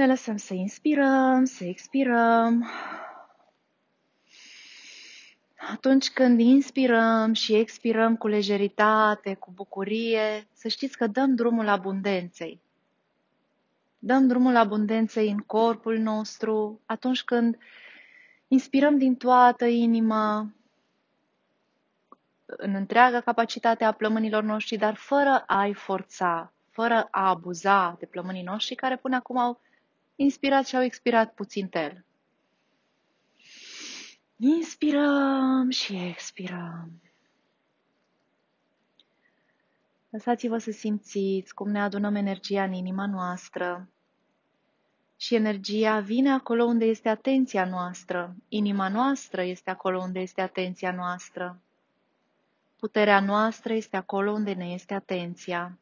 Ne lăsăm să inspirăm, să expirăm. Atunci când inspirăm și expirăm cu lejeritate, cu bucurie, să știți că dăm drumul abundenței. Dăm drumul abundenței în corpul nostru atunci când inspirăm din toată inima, în întreaga capacitate a plămânilor noștri, dar fără a-i forța, fără a abuza de plămânii noștri care până acum au inspirat și au expirat puțin tel. Inspirăm și expirăm. Lăsați-vă să simțiți cum ne adunăm energia în inima noastră. Și energia vine acolo unde este atenția noastră. Inima noastră este acolo unde este atenția noastră. Puterea noastră este acolo unde ne este atenția.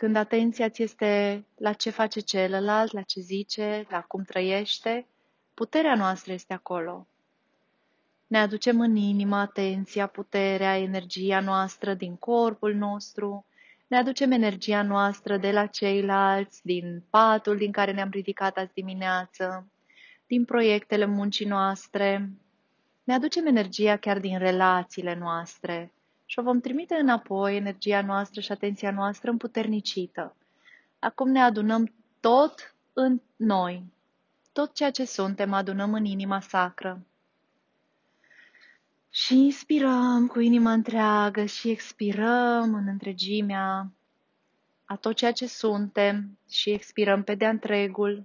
Când atenția ți este la ce face celălalt, la ce zice, la cum trăiește, puterea noastră este acolo. Ne aducem în inimă atenția, puterea, energia noastră din corpul nostru, ne aducem energia noastră de la ceilalți, din patul din care ne-am ridicat azi dimineață, din proiectele muncii noastre, ne aducem energia chiar din relațiile noastre și o vom trimite înapoi energia noastră și atenția noastră împuternicită. Acum ne adunăm tot în noi, tot ceea ce suntem adunăm în inima sacră. Și inspirăm cu inima întreagă și expirăm în întregimea a tot ceea ce suntem și expirăm pe de-a întregul.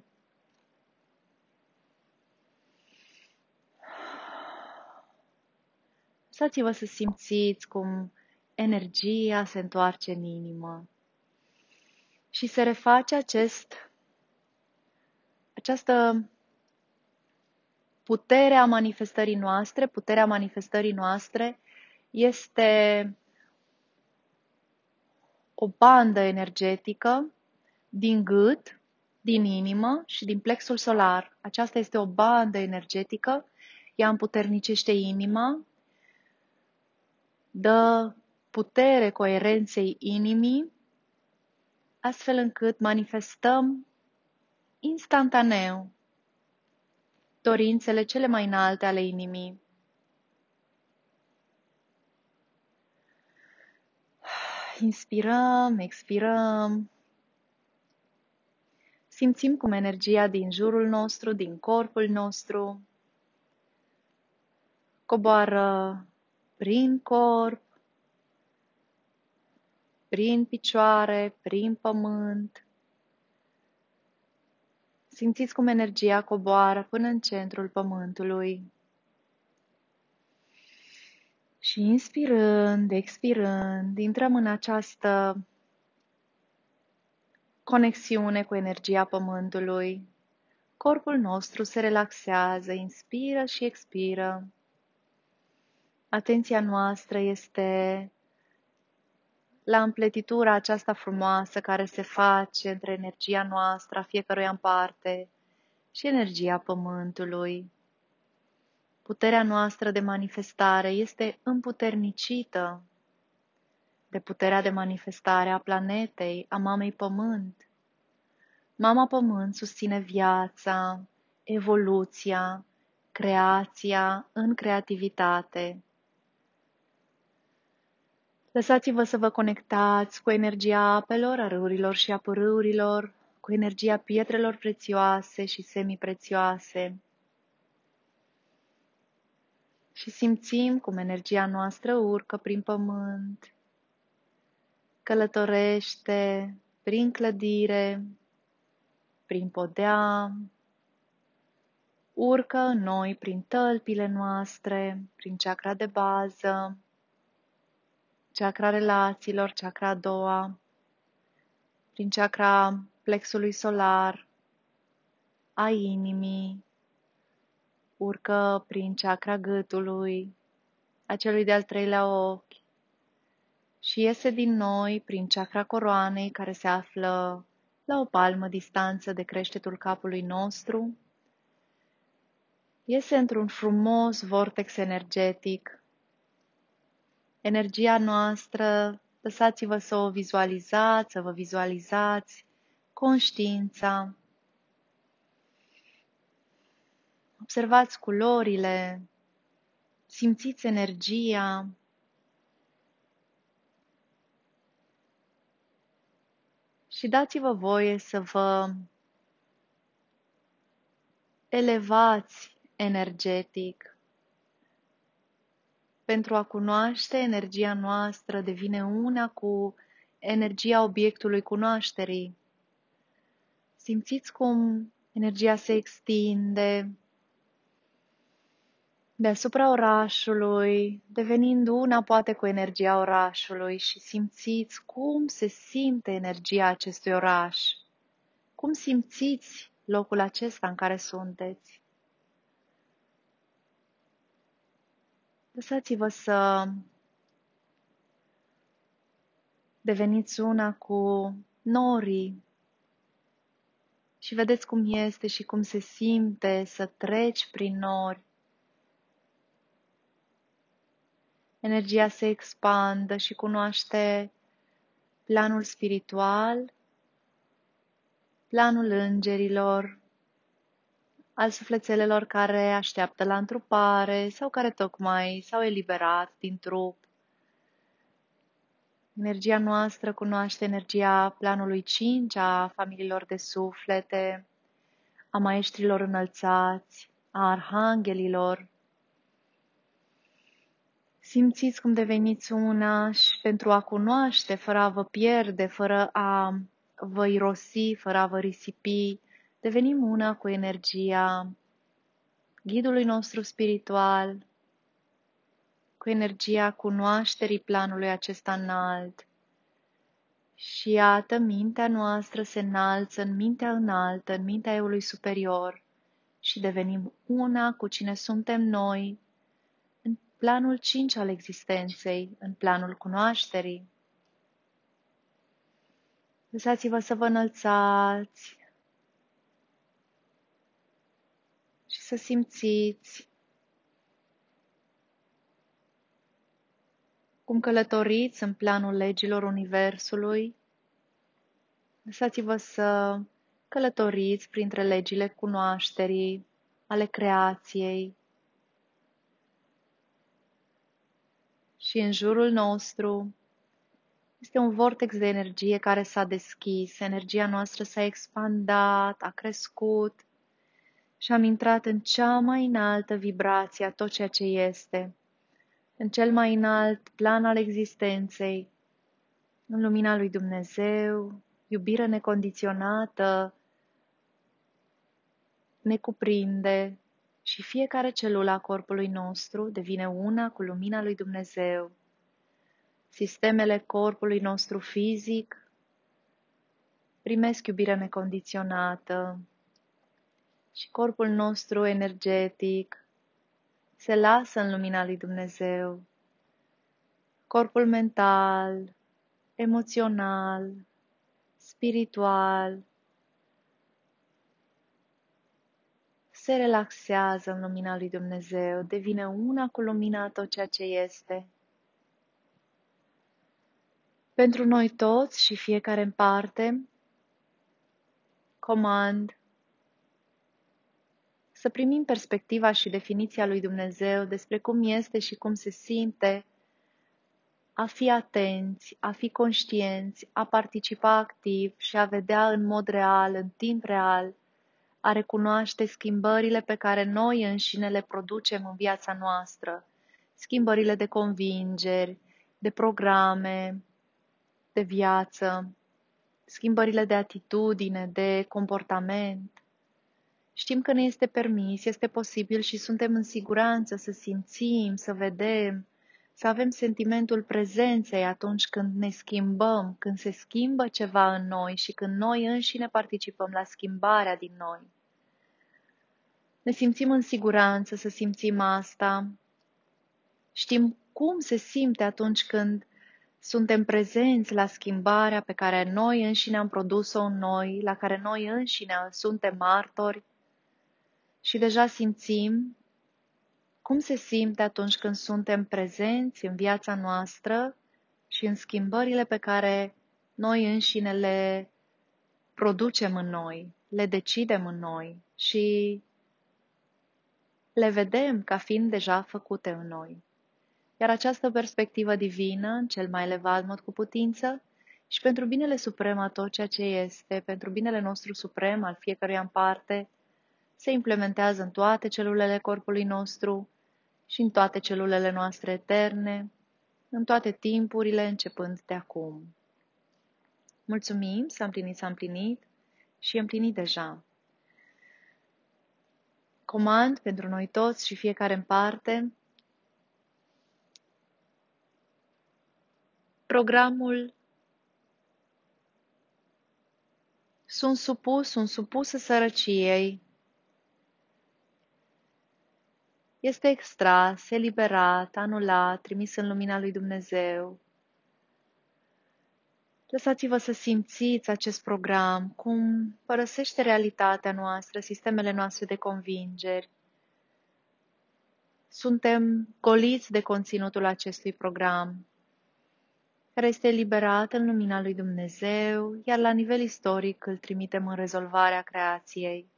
Lăsați-vă să simțiți cum energia se întoarce în inimă și se reface acest, această puterea manifestării noastre, puterea manifestării noastre este o bandă energetică din gât, din inimă și din plexul solar. Aceasta este o bandă energetică, ea împuternicește inima, dă putere coerenței inimii, astfel încât manifestăm instantaneu dorințele cele mai înalte ale inimii. Inspirăm, expirăm. Simțim cum energia din jurul nostru, din corpul nostru, coboară prin corp, prin picioare, prin pământ. Simțiți cum energia coboară până în centrul pământului. Și inspirând, expirând, intrăm în această conexiune cu energia pământului. Corpul nostru se relaxează, inspiră și expiră. Atenția noastră este la împletitura aceasta frumoasă care se face între energia noastră, a fiecăruia în parte, și energia Pământului. Puterea noastră de manifestare este împuternicită de puterea de manifestare a planetei, a Mamei Pământ. Mama Pământ susține viața, evoluția, creația în creativitate. Lăsați-vă să vă conectați cu energia apelor, a râurilor și a părâurilor, cu energia pietrelor prețioase și semiprețioase. Și simțim cum energia noastră urcă prin pământ, călătorește prin clădire, prin podea, urcă în noi prin tălpile noastre, prin chakra de bază, chakra relațiilor, chakra a doua, prin chakra plexului solar, a inimii, urcă prin chakra gâtului, a celui de-al treilea ochi și iese din noi prin chakra coroanei care se află la o palmă distanță de creștetul capului nostru, iese într-un frumos vortex energetic energia noastră, lăsați-vă să o vizualizați, să vă vizualizați conștiința. Observați culorile, simțiți energia. Și dați-vă voie să vă elevați energetic. Pentru a cunoaște, energia noastră devine una cu energia obiectului cunoașterii. Simțiți cum energia se extinde deasupra orașului, devenind una poate cu energia orașului și simțiți cum se simte energia acestui oraș. Cum simțiți locul acesta în care sunteți? Lăsați-vă să deveniți una cu norii și vedeți cum este și cum se simte să treci prin nori. Energia se expandă și cunoaște planul spiritual, planul îngerilor, al sufletelelor care așteaptă la întrupare sau care tocmai s-au eliberat din trup. Energia noastră cunoaște energia planului 5 a familiilor de suflete, a maestrilor înălțați, a arhanghelilor. Simțiți cum deveniți una și pentru a cunoaște, fără a vă pierde, fără a vă irosi, fără a vă risipi, devenim una cu energia ghidului nostru spiritual, cu energia cunoașterii planului acesta înalt. Și iată, mintea noastră se înalță în mintea înaltă, în mintea eului superior și devenim una cu cine suntem noi, în planul cinci al existenței, în planul cunoașterii. Lăsați-vă să vă înălțați și să simțiți cum călătoriți în planul legilor Universului. Lăsați-vă să călătoriți printre legile cunoașterii, ale creației. Și în jurul nostru este un vortex de energie care s-a deschis, energia noastră s-a expandat, a crescut și am intrat în cea mai înaltă vibrație a tot ceea ce este în cel mai înalt plan al existenței, în lumina lui Dumnezeu, iubire necondiționată, ne cuprinde și fiecare celulă a corpului nostru devine una cu lumina lui Dumnezeu. Sistemele corpului nostru fizic primesc iubire necondiționată și corpul nostru energetic se lasă în lumina lui Dumnezeu. Corpul mental, emoțional, spiritual, se relaxează în lumina lui Dumnezeu, devine una cu lumina tot ceea ce este. Pentru noi toți și fiecare în parte, comand să primim perspectiva și definiția lui Dumnezeu despre cum este și cum se simte a fi atenți, a fi conștienți, a participa activ și a vedea în mod real, în timp real, a recunoaște schimbările pe care noi înșine le producem în viața noastră, schimbările de convingeri, de programe, de viață, schimbările de atitudine, de comportament, Știm că ne este permis, este posibil și suntem în siguranță să simțim, să vedem, să avem sentimentul prezenței atunci când ne schimbăm, când se schimbă ceva în noi și când noi înșine participăm la schimbarea din noi. Ne simțim în siguranță să simțim asta. Știm cum se simte atunci când suntem prezenți la schimbarea pe care noi înșine am produs-o în noi, la care noi înșine suntem martori și deja simțim cum se simte atunci când suntem prezenți în viața noastră și în schimbările pe care noi înșine le producem în noi, le decidem în noi și le vedem ca fiind deja făcute în noi. Iar această perspectivă divină, în cel mai elevat mod cu putință, și pentru binele suprem a tot ceea ce este, pentru binele nostru suprem al fiecăruia în parte, se implementează în toate celulele corpului nostru și în toate celulele noastre eterne, în toate timpurile, începând de acum. Mulțumim, s-a împlinit, s-a împlinit și e împlinit deja. Comand pentru noi toți și fiecare în parte programul sunt supus, sunt supusă sărăciei, este extras, eliberat, anulat, trimis în lumina lui Dumnezeu. Lăsați-vă să simțiți acest program, cum părăsește realitatea noastră, sistemele noastre de convingeri. Suntem goliți de conținutul acestui program, care este eliberat în lumina lui Dumnezeu, iar la nivel istoric îl trimitem în rezolvarea creației.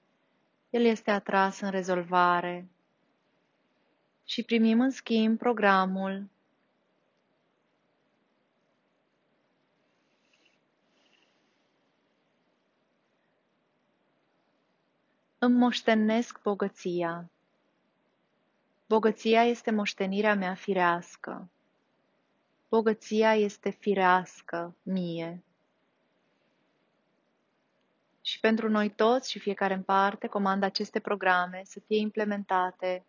El este atras în rezolvare și primim în schimb programul Îmi moștenesc bogăția. Bogăția este moștenirea mea firească. Bogăția este firească mie. Și pentru noi toți și fiecare în parte, comand aceste programe să fie implementate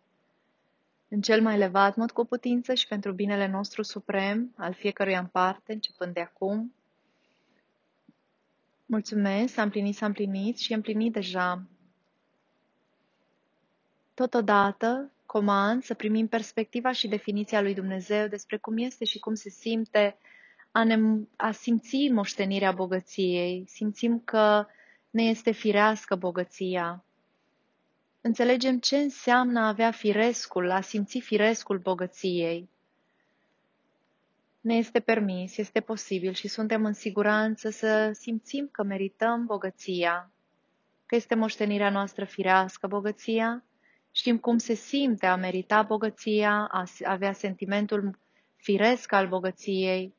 în cel mai elevat mod cu putință și pentru binele nostru suprem, al fiecăruia în parte, începând de acum. Mulțumesc, s-a împlinit, s-a împlinit și e împlinit deja. Totodată, comand să primim perspectiva și definiția lui Dumnezeu despre cum este și cum se simte a, ne, a simți moștenirea bogăției. Simțim că ne este firească bogăția. Înțelegem ce înseamnă a avea firescul, a simți firescul bogăției. Ne este permis, este posibil și suntem în siguranță să simțim că merităm bogăția, că este moștenirea noastră firească bogăția Știm cum se simte a merita bogăția, a avea sentimentul firesc al bogăției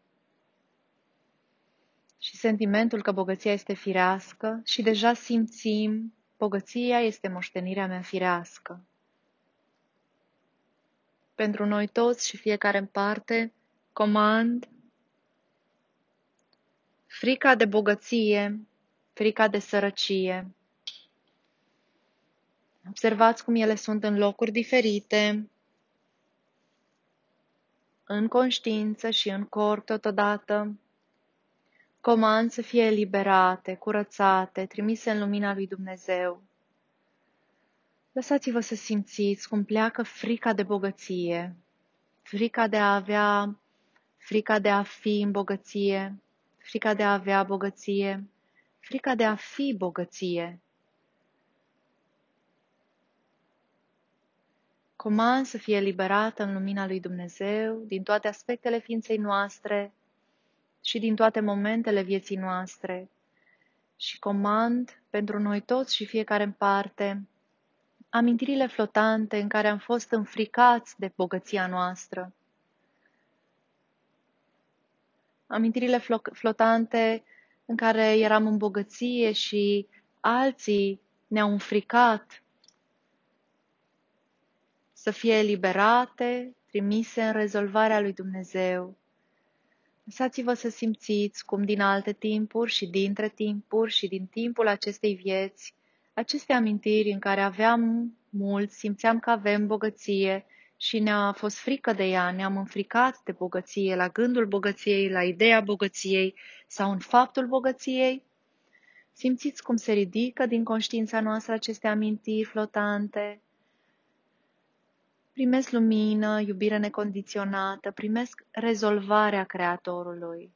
și sentimentul că bogăția este firească și deja simțim bogăția este moștenirea mea firească. Pentru noi toți și fiecare în parte, comand frica de bogăție, frica de sărăcie, Observați cum ele sunt în locuri diferite, în conștiință și în corp totodată. Comand să fie eliberate, curățate, trimise în lumina lui Dumnezeu. Lăsați-vă să simțiți cum pleacă frica de bogăție, frica de a avea, frica de a fi în bogăție, frica de a avea bogăție, frica de a fi bogăție. Comand să fie eliberată în lumina lui Dumnezeu din toate aspectele ființei noastre și din toate momentele vieții noastre. Și comand pentru noi toți și fiecare în parte amintirile flotante în care am fost înfricați de bogăția noastră. Amintirile flotante în care eram în bogăție și alții ne-au înfricat să fie eliberate, trimise în rezolvarea lui Dumnezeu. Lăsați-vă să simțiți cum din alte timpuri și dintre timpuri și din timpul acestei vieți, aceste amintiri în care aveam mult, simțeam că avem bogăție și ne-a fost frică de ea, ne-am înfricat de bogăție, la gândul bogăției, la ideea bogăției sau în faptul bogăției. Simțiți cum se ridică din conștiința noastră aceste amintiri flotante, primesc lumină, iubire necondiționată, primesc rezolvarea Creatorului.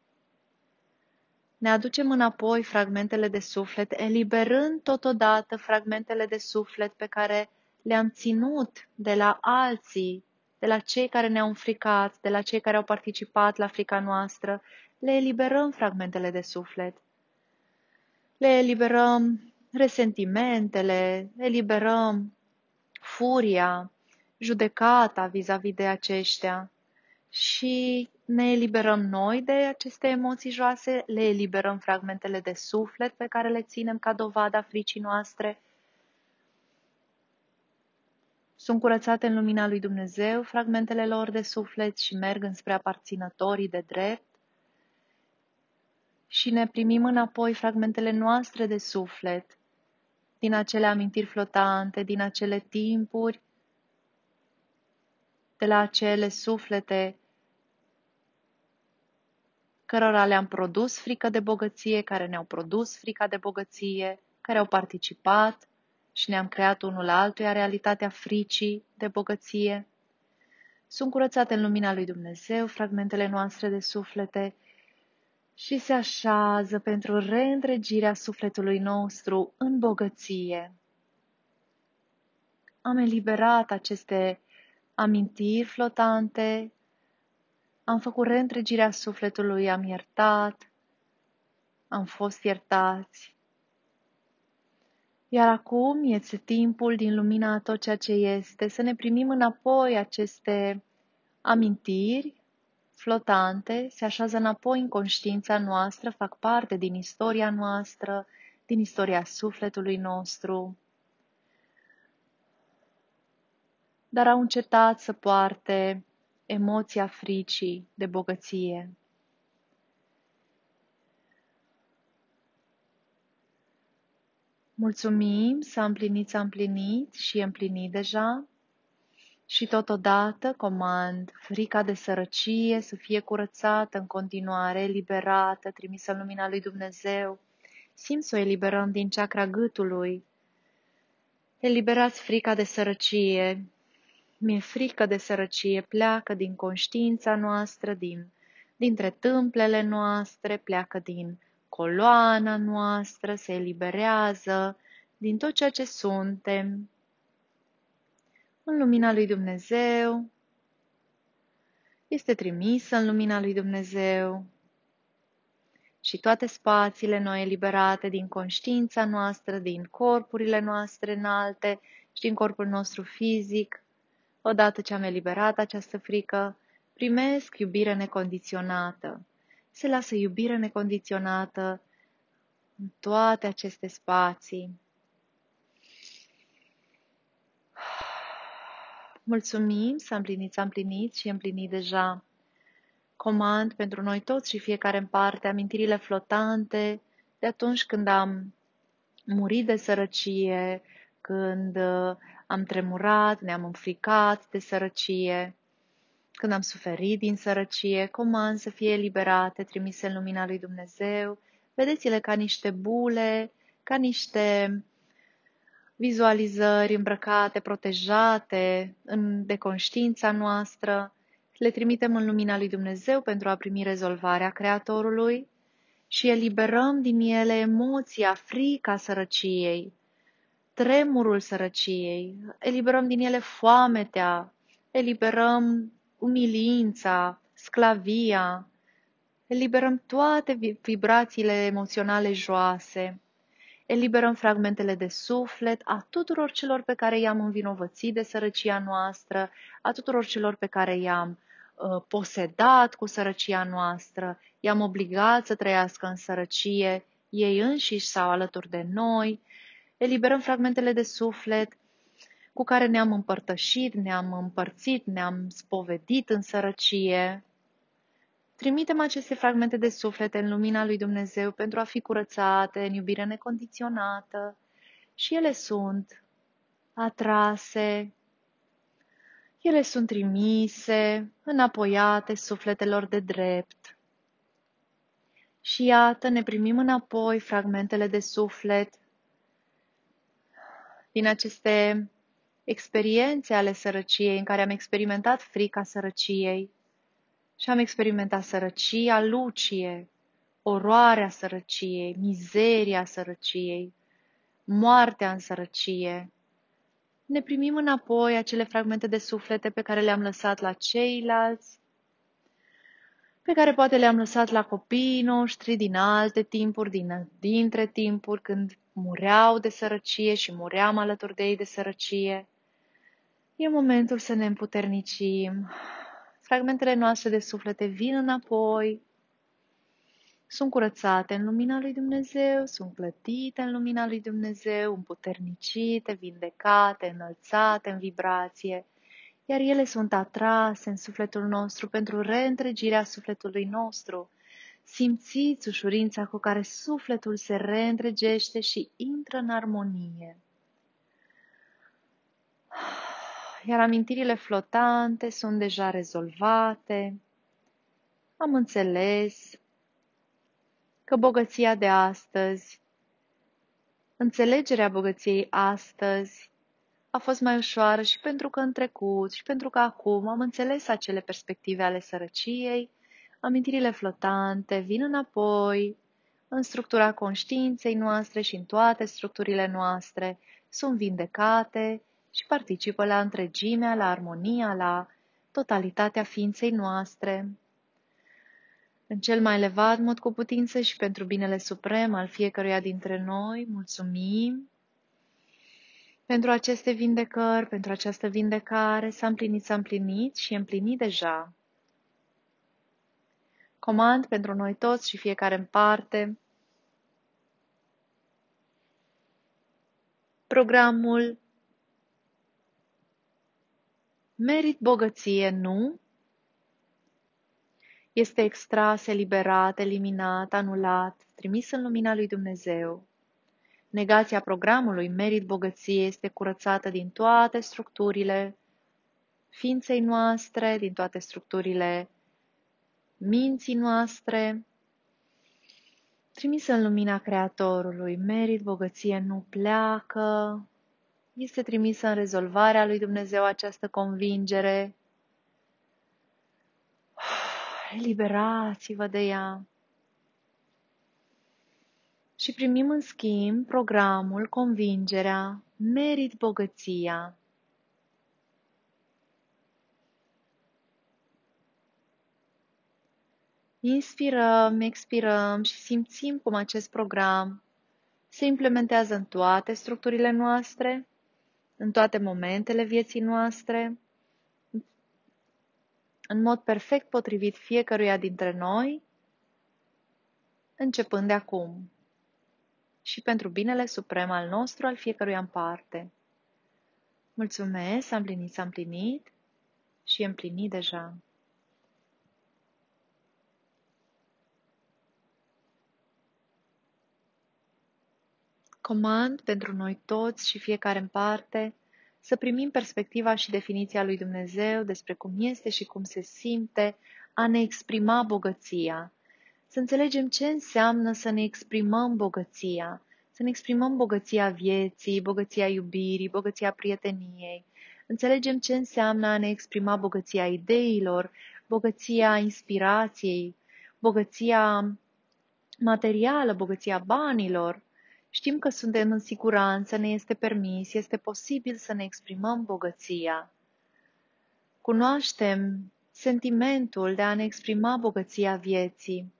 Ne aducem înapoi fragmentele de suflet, eliberând totodată fragmentele de suflet pe care le-am ținut de la alții, de la cei care ne-au înfricat, de la cei care au participat la frica noastră, le eliberăm fragmentele de suflet. Le eliberăm resentimentele, eliberăm furia, judecata vis-a-vis -vis de aceștia și ne eliberăm noi de aceste emoții joase, le eliberăm fragmentele de suflet pe care le ținem ca dovada fricii noastre. Sunt curățate în lumina lui Dumnezeu fragmentele lor de suflet și merg înspre aparținătorii de drept și ne primim înapoi fragmentele noastre de suflet din acele amintiri flotante, din acele timpuri, de la acele suflete cărora le-am produs frică de bogăție, care ne-au produs frica de bogăție, care au participat și ne-am creat unul altuia realitatea fricii de bogăție. Sunt curățate în lumina lui Dumnezeu fragmentele noastre de suflete și se așează pentru reîntregirea sufletului nostru în bogăție. Am eliberat aceste amintiri flotante, am făcut reîntregirea sufletului, am iertat, am fost iertați. Iar acum este timpul din lumina a tot ceea ce este să ne primim înapoi aceste amintiri flotante, se așează înapoi în conștiința noastră, fac parte din istoria noastră, din istoria sufletului nostru. Dar au încetat să poarte emoția fricii de bogăție. Mulțumim, s-a împlinit, s-a împlinit și e împlinit deja. Și totodată comand frica de sărăcie să fie curățată în continuare, eliberată, trimisă în lumina lui Dumnezeu. Simt să o eliberăm din chakra gâtului. Eliberați frica de sărăcie, mi-e frică de sărăcie, pleacă din conștiința noastră, din, dintre tâmplele noastre, pleacă din coloana noastră, se eliberează din tot ceea ce suntem, în lumina lui Dumnezeu, este trimisă în lumina lui Dumnezeu. Și toate spațiile noi eliberate din conștiința noastră, din corpurile noastre înalte și din corpul nostru fizic, Odată ce am eliberat această frică, primesc iubire necondiționată. Se lasă iubire necondiționată în toate aceste spații. Mulțumim, s-a împlinit, s-a împlinit și e împlinit deja. Comand pentru noi toți și fiecare în parte amintirile flotante de atunci când am murit de sărăcie, când am tremurat, ne-am înfricat de sărăcie, când am suferit din sărăcie, comand să fie eliberate, trimise în lumina lui Dumnezeu. Vedeți-le ca niște bule, ca niște vizualizări îmbrăcate, protejate în, de conștiința noastră. Le trimitem în lumina lui Dumnezeu pentru a primi rezolvarea Creatorului și eliberăm din ele emoția, frica sărăciei, tremurul sărăciei, eliberăm din ele foametea, eliberăm umilința, sclavia, eliberăm toate vibrațiile emoționale joase, eliberăm fragmentele de suflet a tuturor celor pe care i-am învinovățit de sărăcia noastră, a tuturor celor pe care i-am uh, posedat cu sărăcia noastră, i-am obligat să trăiască în sărăcie, ei înșiși sau alături de noi, eliberăm fragmentele de suflet cu care ne-am împărtășit, ne-am împărțit, ne-am spovedit în sărăcie. Trimitem aceste fragmente de suflet în lumina lui Dumnezeu pentru a fi curățate în iubire necondiționată și ele sunt atrase, ele sunt trimise, înapoiate sufletelor de drept. Și iată, ne primim înapoi fragmentele de suflet din aceste experiențe ale sărăciei, în care am experimentat frica sărăciei și am experimentat sărăcia lucie, oroarea sărăciei, mizeria sărăciei, moartea în sărăcie. Ne primim înapoi acele fragmente de suflete pe care le-am lăsat la ceilalți pe care poate le-am lăsat la copiii noștri din alte timpuri, din, dintre timpuri, când mureau de sărăcie și muream alături de ei de sărăcie. E momentul să ne împuternicim. Fragmentele noastre de suflete vin înapoi, sunt curățate în lumina lui Dumnezeu, sunt clătite în lumina lui Dumnezeu, împuternicite, vindecate, înălțate în vibrație, iar ele sunt atrase în sufletul nostru pentru reîntregirea sufletului nostru. Simțiți ușurința cu care sufletul se reîntregește și intră în armonie. Iar amintirile flotante sunt deja rezolvate. Am înțeles că bogăția de astăzi, înțelegerea bogăției astăzi, a fost mai ușoară și pentru că în trecut și pentru că acum am înțeles acele perspective ale sărăciei, amintirile flotante vin înapoi în structura conștiinței noastre și în toate structurile noastre, sunt vindecate și participă la întregimea, la armonia, la totalitatea ființei noastre. În cel mai elevat mod cu putință și pentru binele suprem al fiecăruia dintre noi, mulțumim pentru aceste vindecări, pentru această vindecare, s-a împlinit, s-a împlinit și e împlinit deja. Comand pentru noi toți și fiecare în parte programul Merit bogăție, nu? Este extras, eliberat, eliminat, anulat, trimis în lumina lui Dumnezeu. Negația programului merit bogăție este curățată din toate structurile ființei noastre, din toate structurile minții noastre, trimisă în lumina Creatorului, merit bogăție nu pleacă, este trimisă în rezolvarea lui Dumnezeu această convingere. Eliberați-vă de ea și primim în schimb programul, convingerea, merit bogăția. Inspirăm, expirăm și simțim cum acest program se implementează în toate structurile noastre, în toate momentele vieții noastre, în mod perfect potrivit fiecăruia dintre noi, începând de acum și pentru binele suprem al nostru, al fiecăruia în parte. Mulțumesc, am plinit, s-a împlinit și e împlinit deja. Comand pentru noi toți și fiecare în parte să primim perspectiva și definiția lui Dumnezeu despre cum este și cum se simte a ne exprima bogăția, să înțelegem ce înseamnă să ne exprimăm bogăția, să ne exprimăm bogăția vieții, bogăția iubirii, bogăția prieteniei, înțelegem ce înseamnă a ne exprima bogăția ideilor, bogăția inspirației, bogăția materială, bogăția banilor. Știm că suntem în siguranță, ne este permis, este posibil să ne exprimăm bogăția. Cunoaștem sentimentul de a ne exprima bogăția vieții.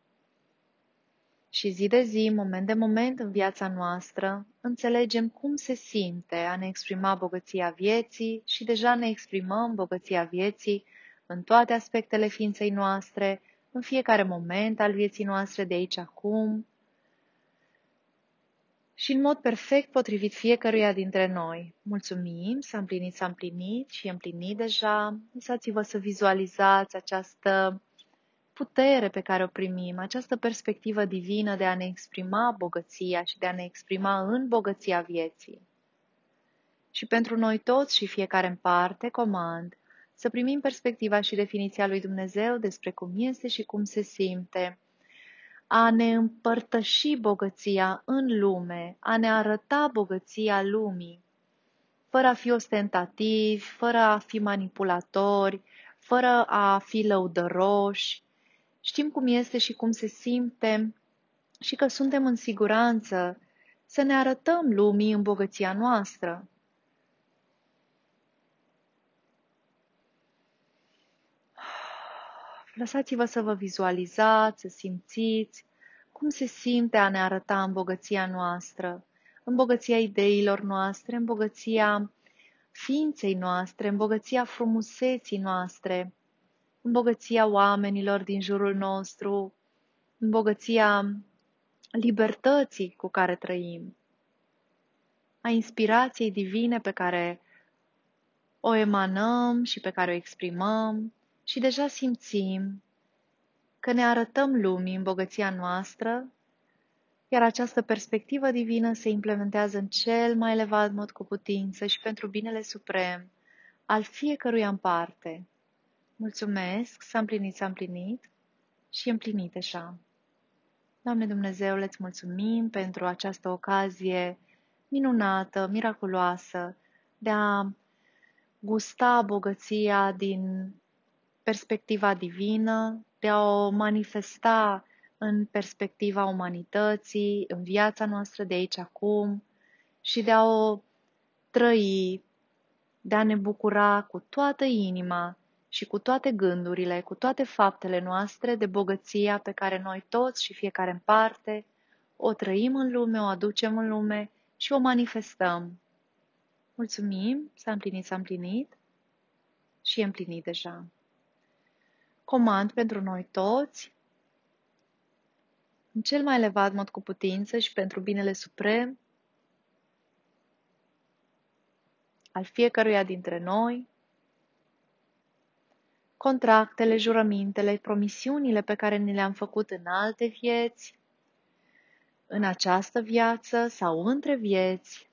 Și zi de zi, moment de moment în viața noastră, înțelegem cum se simte a ne exprima bogăția vieții și deja ne exprimăm bogăția vieții în toate aspectele ființei noastre, în fiecare moment al vieții noastre de aici acum și în mod perfect potrivit fiecăruia dintre noi. Mulțumim, s-a împlinit, s-a împlinit și e împlinit deja. Lăsați-vă să vizualizați această putere pe care o primim, această perspectivă divină de a ne exprima bogăția și de a ne exprima în bogăția vieții. Și pentru noi toți și fiecare în parte, comand să primim perspectiva și definiția lui Dumnezeu despre cum este și cum se simte, a ne împărtăși bogăția în lume, a ne arăta bogăția lumii, fără a fi ostentativi, fără a fi manipulatori, fără a fi lăudăroși, Știm cum este și cum se simte și că suntem în siguranță să ne arătăm lumii în bogăția noastră. Lăsați-vă să vă vizualizați, să simțiți cum se simte a ne arăta în bogăția noastră, în bogăția ideilor noastre, în bogăția ființei noastre, în bogăția frumuseții noastre, în bogăția oamenilor din jurul nostru, în bogăția libertății cu care trăim, a inspirației divine pe care o emanăm și pe care o exprimăm și deja simțim că ne arătăm lumii în bogăția noastră, iar această perspectivă divină se implementează în cel mai elevat mod cu putință și pentru binele suprem al fiecăruia în parte. Mulțumesc, s-a împlinit, s-a împlinit și e împlinit deja. Doamne Dumnezeu, îți mulțumim pentru această ocazie minunată, miraculoasă, de a gusta bogăția din perspectiva divină, de a o manifesta în perspectiva umanității, în viața noastră de aici acum și de a o trăi, de a ne bucura cu toată inima și cu toate gândurile, cu toate faptele noastre de bogăția pe care noi toți și fiecare în parte o trăim în lume, o aducem în lume și o manifestăm. Mulțumim, s-a împlinit, s-a împlinit și e împlinit deja. Comand pentru noi toți, în cel mai elevat mod cu putință și pentru binele suprem al fiecăruia dintre noi, contractele, jurămintele, promisiunile pe care ni le-am făcut în alte vieți, în această viață sau între vieți,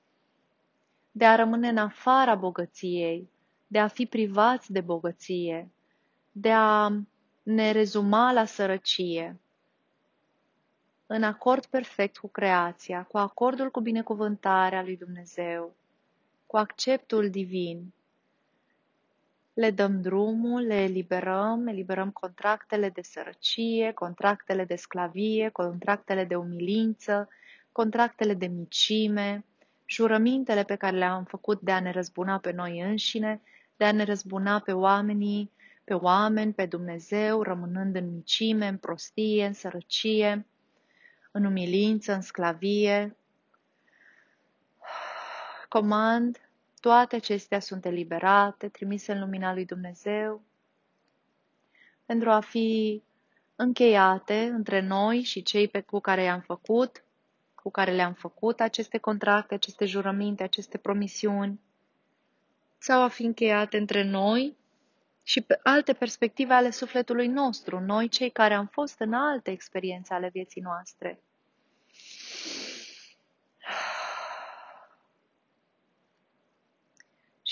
de a rămâne în afara bogăției, de a fi privați de bogăție, de a ne rezuma la sărăcie, în acord perfect cu creația, cu acordul cu binecuvântarea lui Dumnezeu, cu acceptul divin, le dăm drumul, le eliberăm, eliberăm contractele de sărăcie, contractele de sclavie, contractele de umilință, contractele de micime, jurămintele pe care le-am făcut de a ne răzbuna pe noi înșine, de a ne răzbuna pe oamenii, pe oameni, pe Dumnezeu, rămânând în micime, în prostie, în sărăcie, în umilință, în sclavie. Comand toate acestea sunt eliberate, trimise în lumina lui Dumnezeu, pentru a fi încheiate între noi și cei pe cu care i-am făcut, cu care le-am făcut aceste contracte, aceste jurăminte, aceste promisiuni, sau a fi încheiate între noi și pe alte perspective ale sufletului nostru, noi cei care am fost în alte experiențe ale vieții noastre.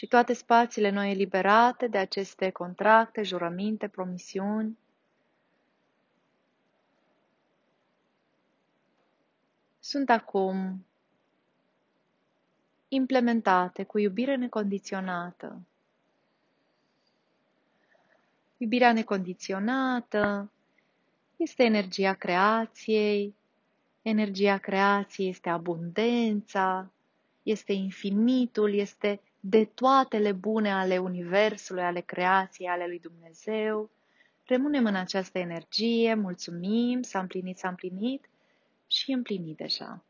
și toate spațiile noi eliberate de aceste contracte, jurăminte, promisiuni. Sunt acum implementate cu iubire necondiționată. Iubirea necondiționată este energia creației, energia creației este abundența, este infinitul, este de toatele bune ale Universului, ale creației, ale lui Dumnezeu. Rămânem în această energie, mulțumim, s-a împlinit, s-a împlinit și e împlinit deja.